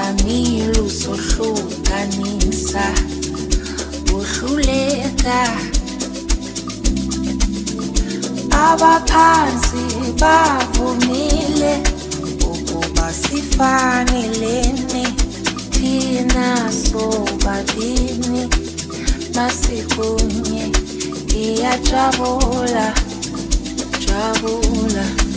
samilo sohlukanisa uhluleka abaphansi bavumile ukuba sifanelene thina sobabini masikunye iyajabula jabula, jabula.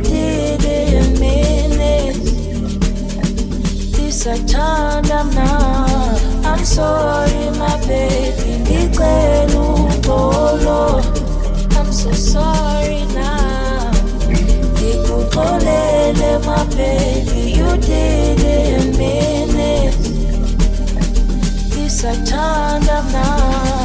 did a minute. This I turned I'm. I'm sorry, my baby. I'm so sorry now. My baby. You did. This I.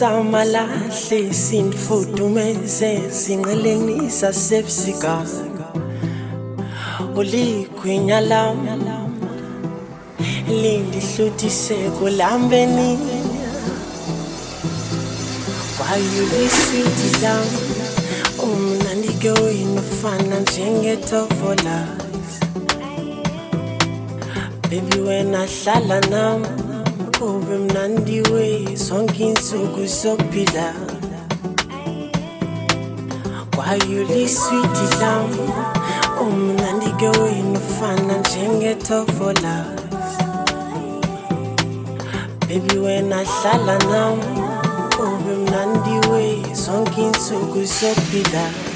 samalahle sinifudumeze sinqelenisa sebusika uligwinya lami lindihluthise kulambeni. Ayuliswiti lami umnandike uyinofana njengetofola bebi wena hlala nami songin sogu sopila kwayuli switi lam umnandike winufana njengetofola bebi wena hlala nam ube mnandi we songin so sopila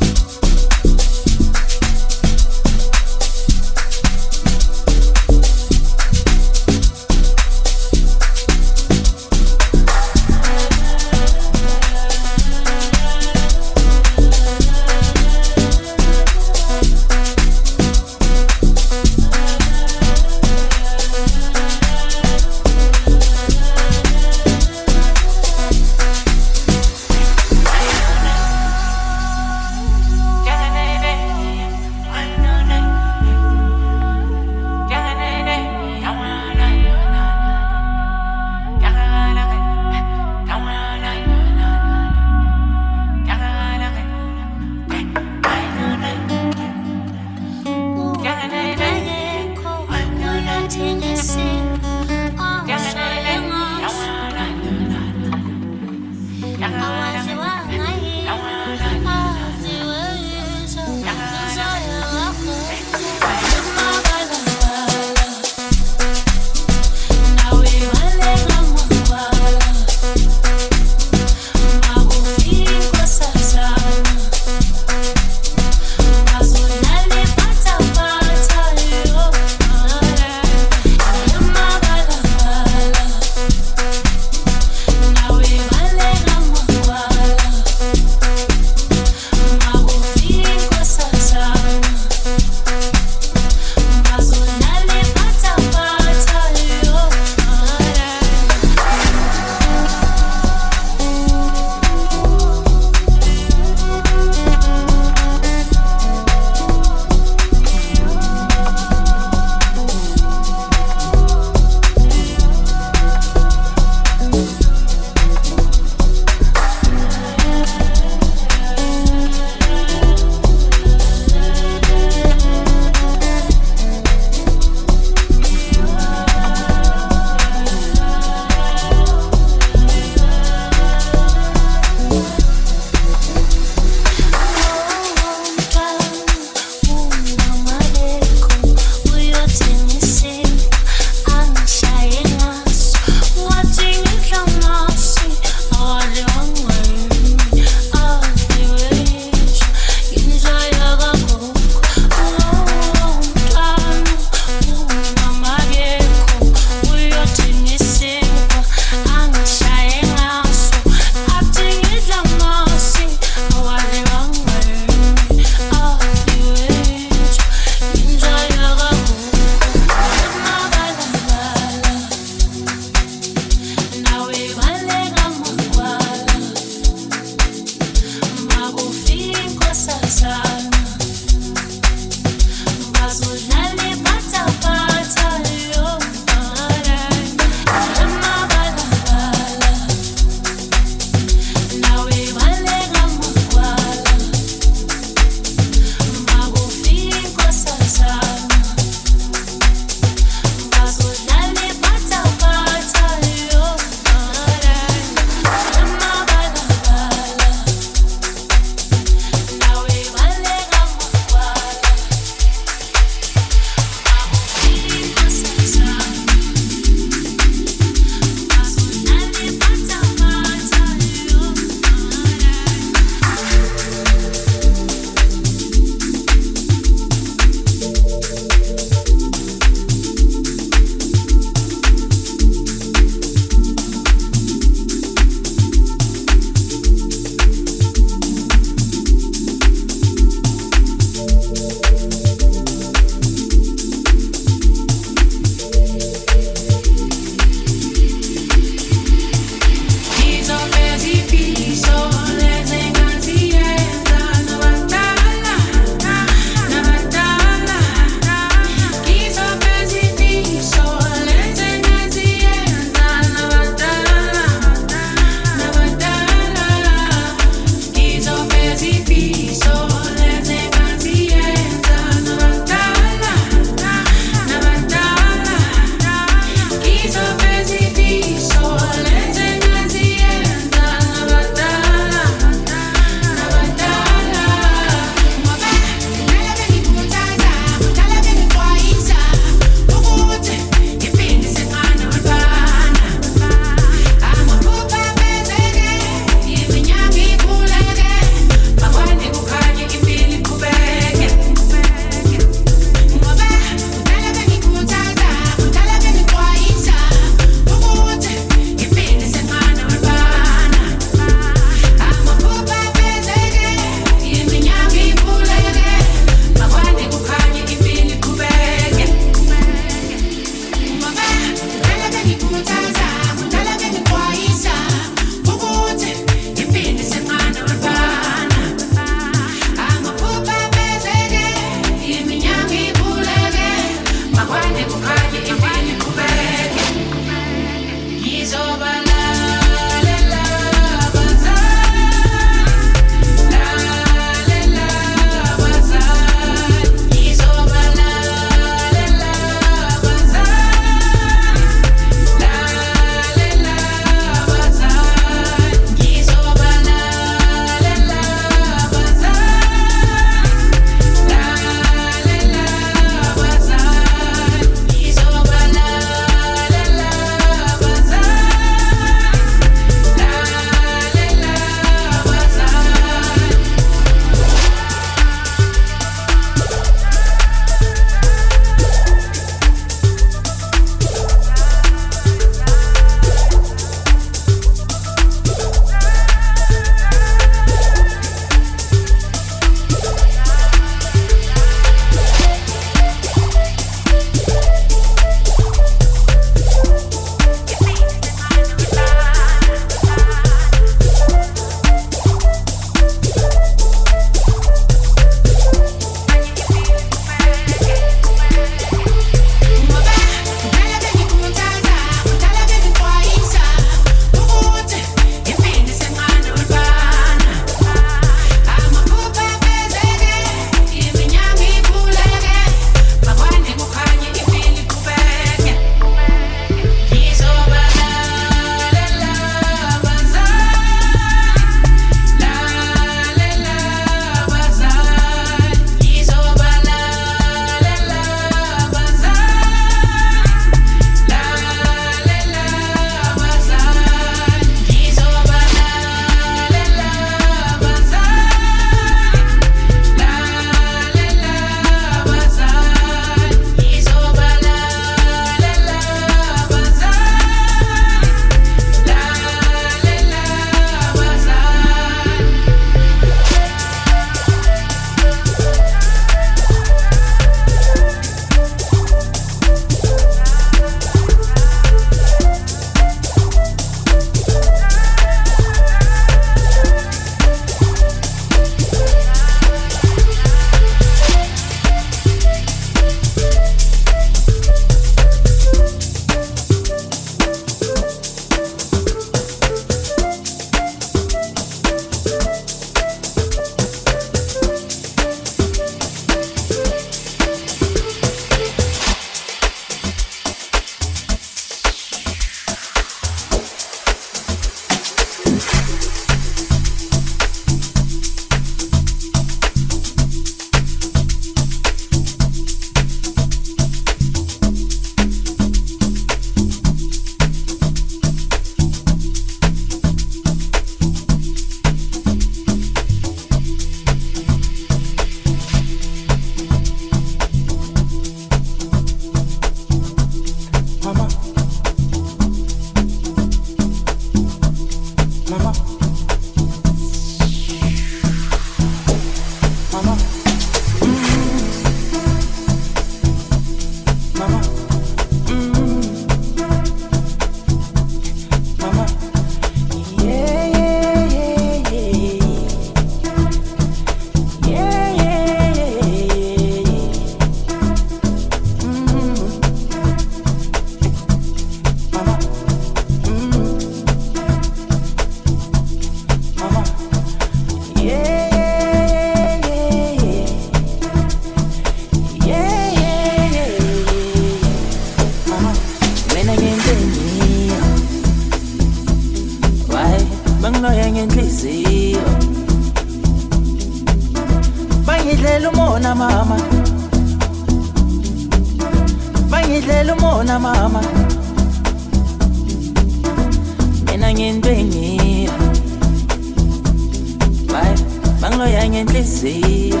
ngenhliziyo.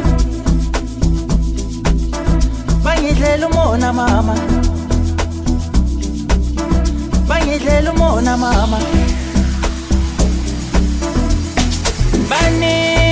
Bangidlela umona mama. Bangidlela umona mama. Baningi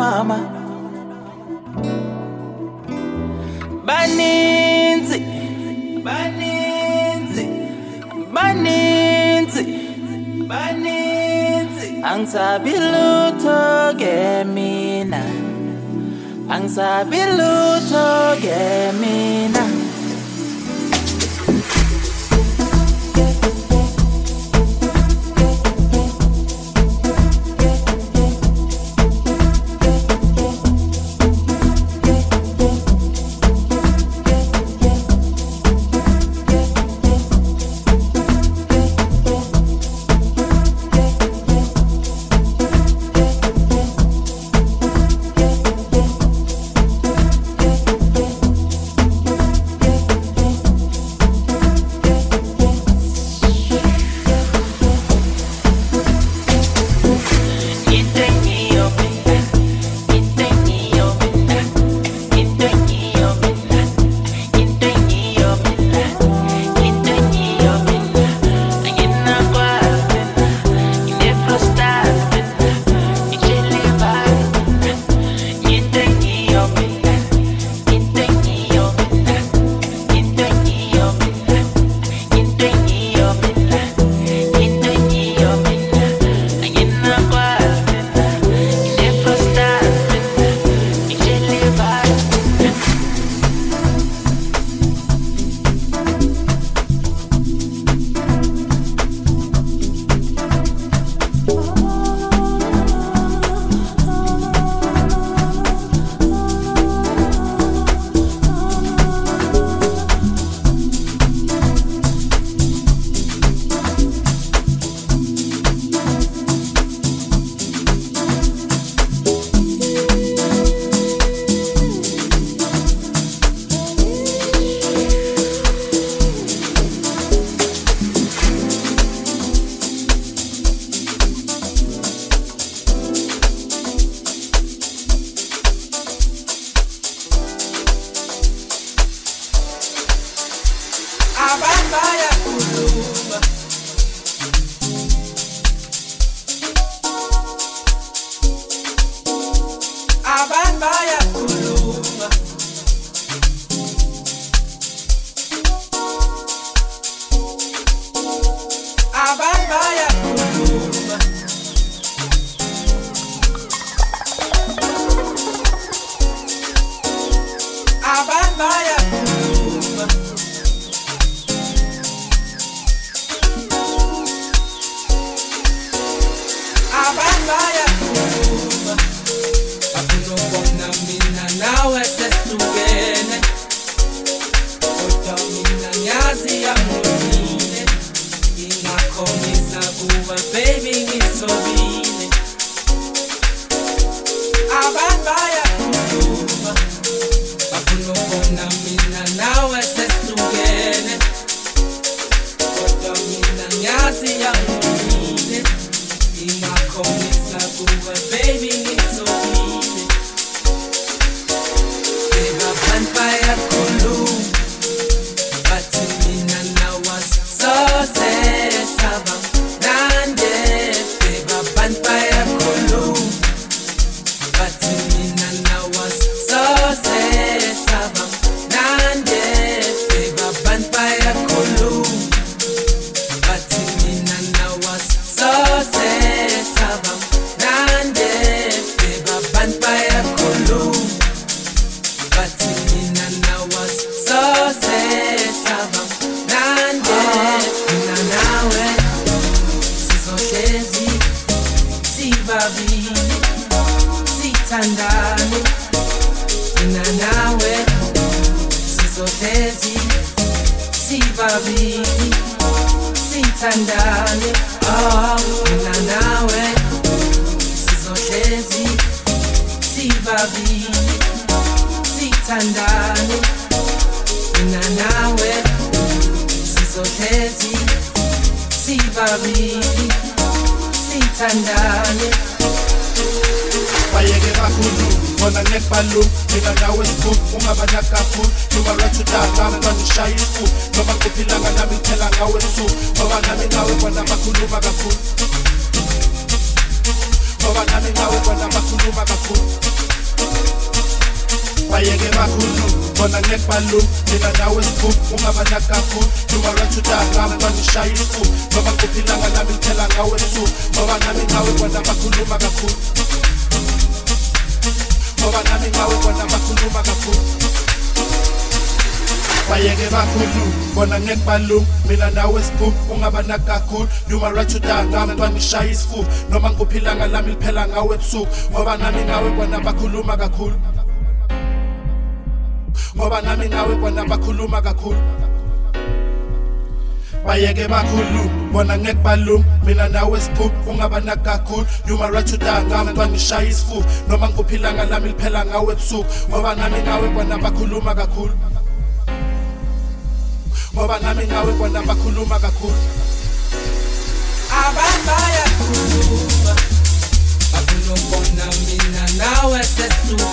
mama. Baninzi baninzi baninzi baninzi. Angisabi lutho ke mina. Angisabi lutho ke mina. Sithandane oh mina nawe sizohlezi sibabili sithandane. Mina nawe sizohlezi sibabili sithandane. Bayeke kakhulu. Bona nekubalu mina nawe sikhulu ungabana kakhulu noma lwathudanga bangishaya isifu noma kuphilanga nami ngiphela ngawe ebusuku ngoba nami ngawe bona bakhuluma kakhulu ngoba nami ngawe bona bakhuluma kakhulu bayeke kakhulu bona nekubalu mina nawe sikhulu ungabana kakhulu noma lwathudanga bangishaya isifu noma kuphilanga nami ngiphela ngawe ebusuku ngoba nami ngawe bona bakhuluma kakhulu ngoba nami ngawe bona bakhuluma kakhulu. Bayeke bakhulu bona ngekubalu mina nawe siphuphu ungabanaki kakhulu. Noma rathudanga mntwana ngishaya isifuba. Noma ngikuphilanga lami liphela ngawe ebusuku. Ngoba nami ngawe bona bakhuluma kakhulu. Ngoba nami ngawe bona bakhuluma kakhulu. Bayeke bakhulu bona ngekubalu mina nawe siphuphu ungabanaki kakhulu noma rathudanga mntwana ngishaya isifuba. Noma ngikuphilanga lami liphela ngawe ebusuku. Ngoba nami ngawe bona bakhuluma kakhulu. Ngoba nami ngawe bona bakhuluma kakhulu. Abantu bayakhuluma bakhuluma mina nawe sehlukene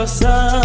trust.